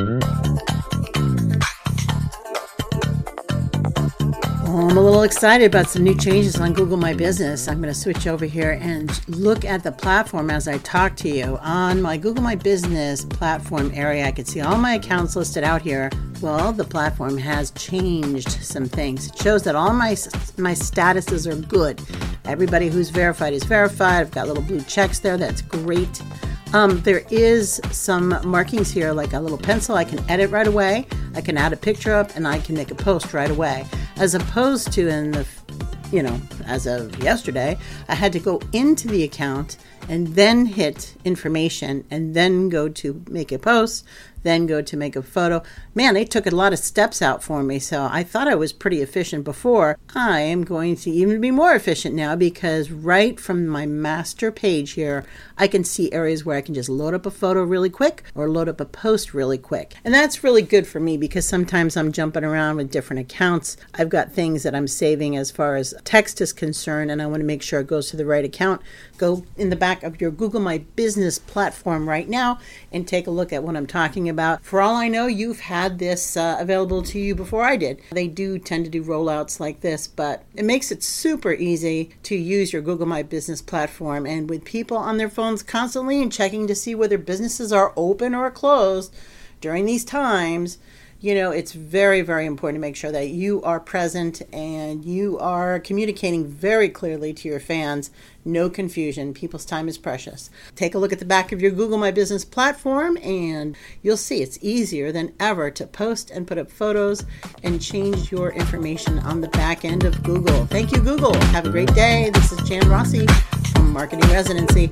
I'm a little excited about some new changes on Google My Business. I'm going to switch over here and look at the platform as I talk to you. On my Google My Business platform area, I can see all my accounts listed out here. Well, the platform has changed some things. It shows that all my my statuses are good. Everybody who's verified is verified. I've got little blue checks there. That's great. Um, there is some markings here, like a little pencil. I can edit right away. I can add a picture up, and I can make a post right away as opposed to in the you know, as of yesterday, I had to go into the account and then hit information and then go to make a post, then go to make a photo. Man, they took a lot of steps out for me. So I thought I was pretty efficient before. I am going to even be more efficient now because right from my master page here, I can see areas where I can just load up a photo really quick or load up a post really quick. And that's really good for me because sometimes I'm jumping around with different accounts. I've got things that I'm saving as far as text is concerned, and I want to make sure it goes to the right account. Go in the back of your Google My Business platform right now and take a look at what I'm talking about. For all I know, you've had this uh, available to you before I did. They do tend to do rollouts like this, but it makes it super easy to use your Google My Business platform. And with people on their phones constantly and checking to see whether businesses are open or closed during these times, you know, it's very, very important to make sure that you are present and you are communicating very clearly to your fans. No confusion. People's time is precious. Take a look at the back of your Google My Business platform and you'll see it's easier than ever to post and put up photos and change your information on the back end of Google. Thank you, Google. Have a great day. This is Jan Rossi from Marketing Residency.